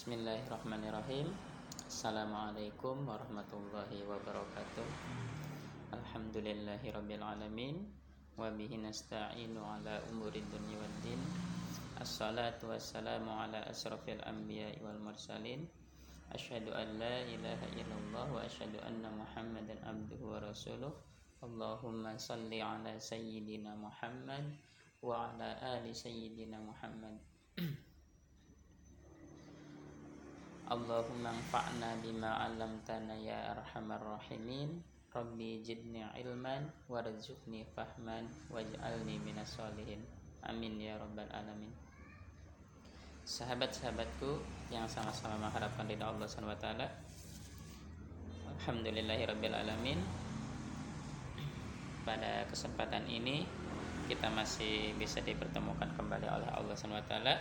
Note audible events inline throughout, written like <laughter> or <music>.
Bismillahirrahmanirrahim Assalamualaikum warahmatullahi wabarakatuh Alhamdulillahi rabbil alamin Wabihi nasta'inu ala umuri dunia wal din Assalatu wassalamu ala asrafil anbiya wal mursalin Ashadu an la ilaha illallah wa ashadu anna muhammadan abduhu wa rasuluh Allahumma salli ala sayyidina Muhammad wa ala ali sayyidina Muhammad Allahumma anfa'na bima 'allamtana ya arhamar rahimin. Rabbi jidni ilman warzuqni fahman waj'alni minas solihin. Amin ya rabbal alamin. Sahabat-sahabatku yang sama-sama mengharapkan ridha Allah Subhanahu wa taala. Alhamdulillahirabbil alamin. Pada kesempatan ini kita masih bisa dipertemukan kembali oleh Allah Subhanahu wa taala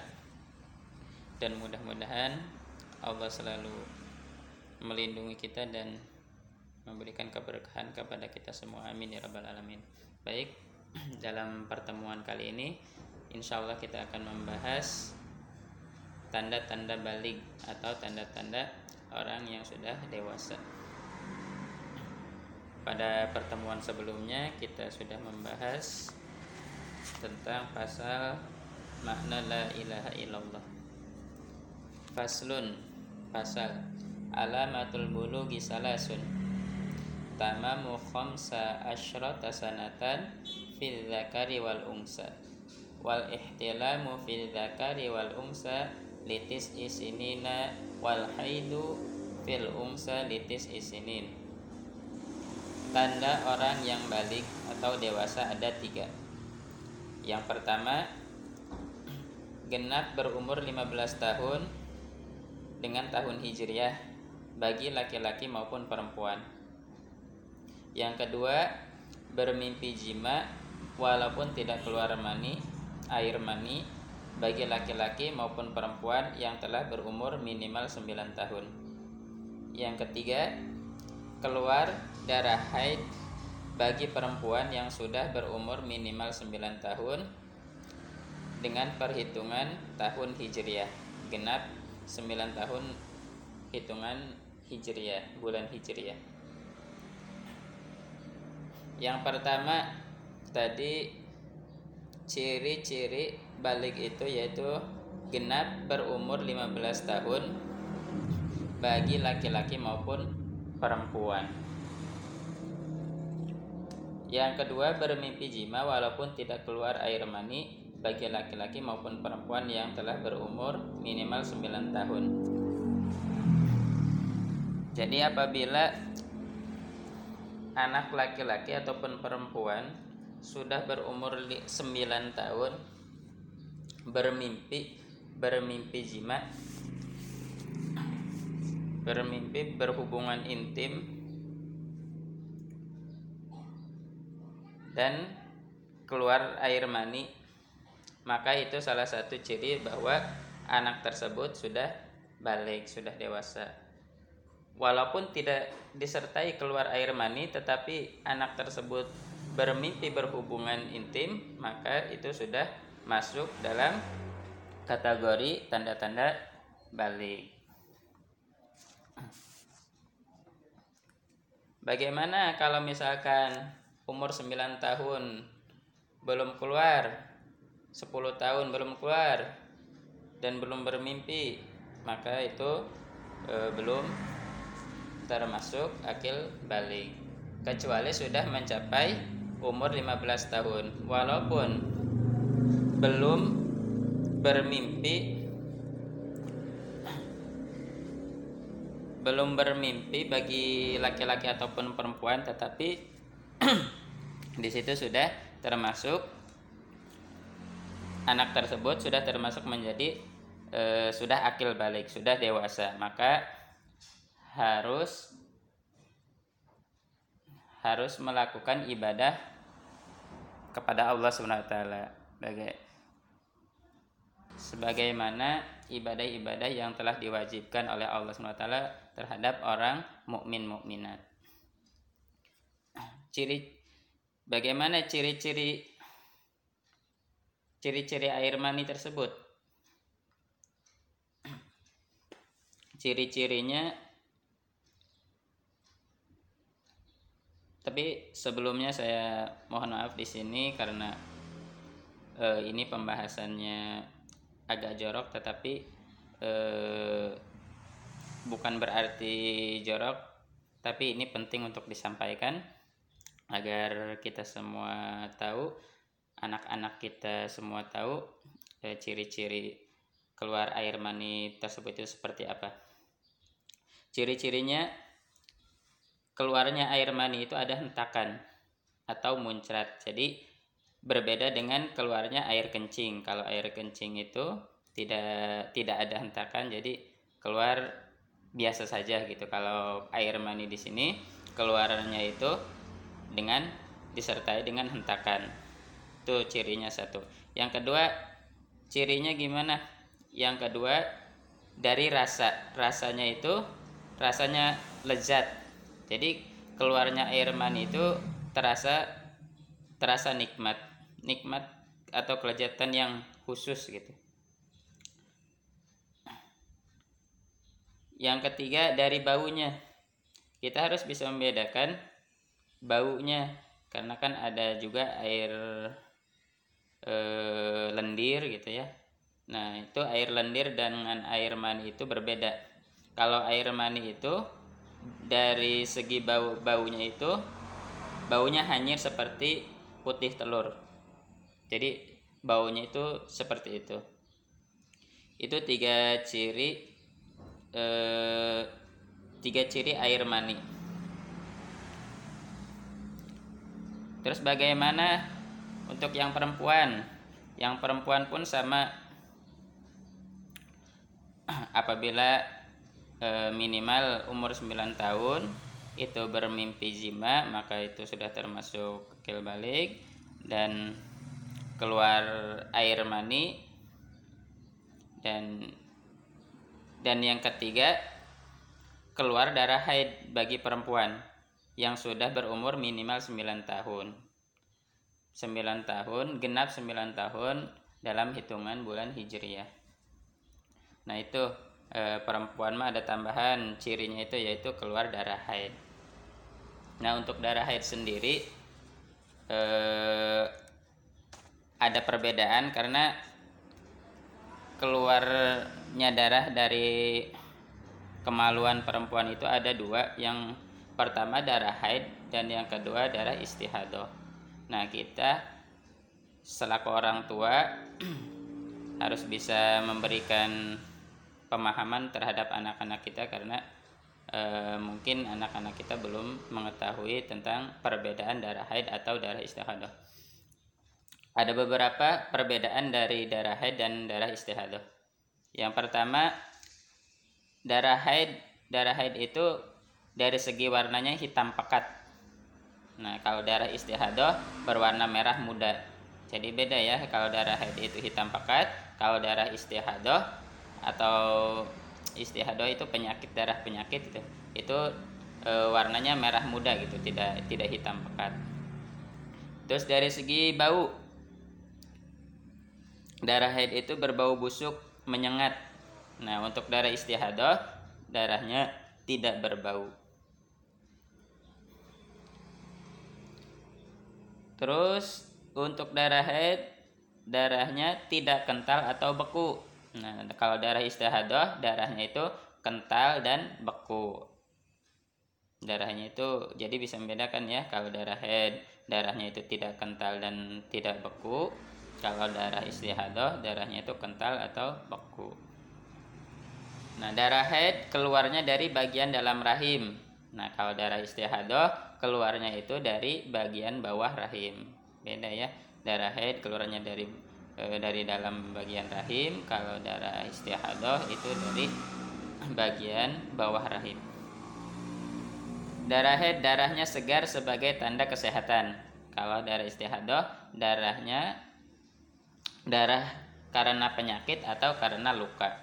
dan mudah-mudahan Allah selalu melindungi kita dan memberikan keberkahan kepada kita semua. Amin ya rabbal alamin. Baik <clears throat> dalam pertemuan kali ini insya Allah kita akan membahas tanda-tanda balik atau tanda-tanda orang yang sudah dewasa. Pada pertemuan sebelumnya kita sudah membahas tentang pasal makna la ilaha illallah. Faslun Pasal Alamatul bulughi salasun. Tamamu khamsa asyrata sanatan Fil zakari wal unsa. Wal ihtilamu fil zakari wal unsa Litis isinina Wal haidu fil unsa litis isinin Tanda orang yang balik atau dewasa ada tiga. Yang pertama Genap berumur 15 tahun dengan tahun Hijriah bagi laki-laki maupun perempuan. Yang kedua, bermimpi jima walaupun tidak keluar mani, air mani bagi laki-laki maupun perempuan yang telah berumur minimal 9 tahun. Yang ketiga, keluar darah haid bagi perempuan yang sudah berumur minimal 9 tahun dengan perhitungan tahun Hijriah genap 9 tahun hitungan Hijriah, bulan Hijriah. Yang pertama tadi ciri-ciri balik itu yaitu genap berumur 15 tahun bagi laki-laki maupun perempuan. Yang kedua bermimpi jima walaupun tidak keluar air mani bagi laki-laki maupun perempuan yang telah berumur minimal 9 tahun. Jadi apabila anak laki-laki ataupun perempuan sudah berumur 9 tahun bermimpi bermimpi jima bermimpi berhubungan intim dan keluar air mani maka itu salah satu ciri bahwa anak tersebut sudah balik, sudah dewasa. Walaupun tidak disertai keluar air mani, tetapi anak tersebut bermimpi berhubungan intim, maka itu sudah masuk dalam kategori tanda-tanda balik. Bagaimana kalau misalkan umur 9 tahun belum keluar 10 tahun belum keluar dan belum bermimpi maka itu e, belum termasuk akil balik. Kecuali sudah mencapai umur 15 tahun. Walaupun belum bermimpi belum bermimpi bagi laki-laki ataupun perempuan tetapi <clears throat> di situ sudah termasuk anak tersebut sudah termasuk menjadi e, sudah akil balik, sudah dewasa, maka harus harus melakukan ibadah kepada Allah Subhanahu wa taala. sebagaimana ibadah-ibadah yang telah diwajibkan oleh Allah Subhanahu wa taala terhadap orang mukmin mukminat. Ciri bagaimana ciri-ciri ciri-ciri air mani tersebut. ciri-cirinya tapi sebelumnya saya mohon maaf di sini karena eh, ini pembahasannya agak jorok tetapi eh, bukan berarti jorok tapi ini penting untuk disampaikan agar kita semua tahu anak-anak kita semua tahu eh, ciri-ciri keluar air mani tersebut itu seperti apa. Ciri-cirinya keluarnya air mani itu ada hentakan atau muncrat. Jadi berbeda dengan keluarnya air kencing. Kalau air kencing itu tidak tidak ada hentakan jadi keluar biasa saja gitu. Kalau air mani di sini keluarannya itu dengan disertai dengan hentakan itu cirinya satu. Yang kedua cirinya gimana? Yang kedua dari rasa. Rasanya itu rasanya lezat. Jadi keluarnya air mani itu terasa terasa nikmat. Nikmat atau kelezatan yang khusus gitu. Yang ketiga dari baunya. Kita harus bisa membedakan baunya. Karena kan ada juga air e, lendir gitu ya. Nah, itu air lendir dengan air mani itu berbeda. Kalau air mani itu dari segi bau baunya itu baunya hanya seperti putih telur. Jadi baunya itu seperti itu. Itu tiga ciri eh, tiga ciri air mani. Terus bagaimana untuk yang perempuan? Yang perempuan pun sama <clears throat> apabila e, minimal umur 9 tahun itu bermimpi jima maka itu sudah termasuk kekil balik dan keluar air mani dan dan yang ketiga, keluar darah haid bagi perempuan yang sudah berumur minimal 9 tahun. 9 tahun, genap 9 tahun dalam hitungan bulan Hijriyah. Nah, itu e, perempuan mah ada tambahan cirinya itu yaitu keluar darah haid. Nah, untuk darah haid sendiri e, ada perbedaan karena keluarnya darah dari kemaluan perempuan itu ada dua yang pertama darah haid dan yang kedua darah istihadah nah kita selaku orang tua <clears throat> harus bisa memberikan pemahaman terhadap anak-anak kita karena e, mungkin anak-anak kita belum mengetahui tentang perbedaan darah haid atau darah istihadah ada beberapa perbedaan dari darah haid dan darah istihadah. Yang pertama, darah haid, darah haid itu dari segi warnanya hitam pekat. Nah, kalau darah istihadah berwarna merah muda. Jadi beda ya kalau darah haid itu hitam pekat, kalau darah istihadah atau istihadah itu penyakit darah penyakit itu itu e, warnanya merah muda gitu, tidak tidak hitam pekat. Terus dari segi bau, darah haid itu berbau busuk menyengat nah untuk darah istihadah darahnya tidak berbau terus untuk darah haid darahnya tidak kental atau beku nah kalau darah istihadah darahnya itu kental dan beku darahnya itu jadi bisa membedakan ya kalau darah haid darahnya itu tidak kental dan tidak beku kalau darah istihadah, darahnya itu kental atau beku. Nah, darah haid keluarnya dari bagian dalam rahim. Nah, kalau darah istihadah keluarnya itu dari bagian bawah rahim. Beda ya. Darah haid keluarnya dari e, dari dalam bagian rahim, kalau darah istihadah itu dari bagian bawah rahim. Darah haid darahnya segar sebagai tanda kesehatan. Kalau darah istihadah darahnya darah karena penyakit atau karena luka.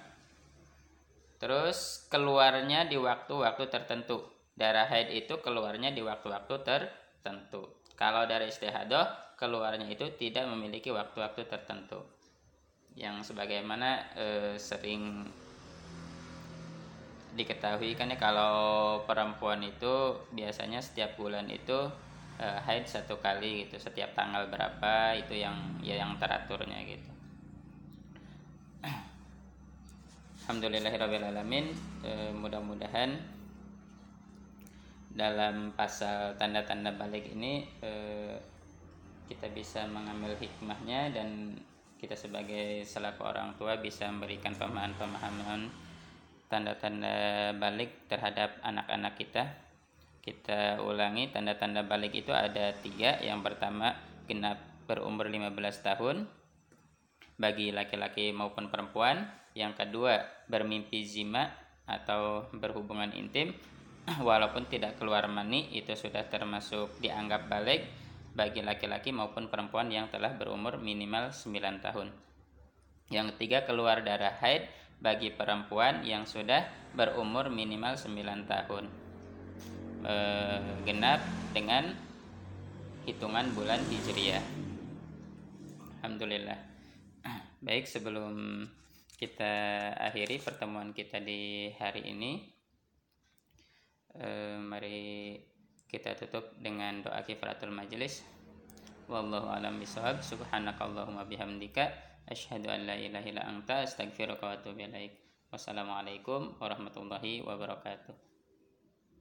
Terus keluarnya di waktu-waktu tertentu. Darah haid itu keluarnya di waktu-waktu tertentu. Kalau darah istihadah keluarnya itu tidak memiliki waktu-waktu tertentu. Yang sebagaimana e, sering diketahui kan ya kalau perempuan itu biasanya setiap bulan itu uh, haid satu kali gitu setiap tanggal berapa itu yang ya yang teraturnya gitu <clears throat> Alhamdulillahirrahmanirrahim e, mudah-mudahan dalam pasal tanda-tanda balik ini e, kita bisa mengambil hikmahnya dan kita sebagai selaku orang tua bisa memberikan pemahaman-pemahaman tanda-tanda balik terhadap anak-anak kita. Kita ulangi tanda-tanda balik itu ada tiga. Yang pertama genap berumur 15 tahun bagi laki-laki maupun perempuan. Yang kedua bermimpi zima atau berhubungan intim <clears throat> walaupun tidak keluar mani itu sudah termasuk dianggap balik bagi laki-laki maupun perempuan yang telah berumur minimal 9 tahun. Yang ketiga keluar darah haid bagi perempuan yang sudah berumur minimal 9 tahun. E, genap dengan hitungan bulan hijriah. Alhamdulillah. <clears throat> Baik sebelum kita akhiri pertemuan kita di hari ini mari kita tutup dengan doa kifaratul majelis wallahu alam bisawab subhanakallahumma bihamdika Asyhadu an la ilaha illa anta astaghfiruka wa atubu ilaik. Wassalamualaikum warahmatullahi wabarakatuh.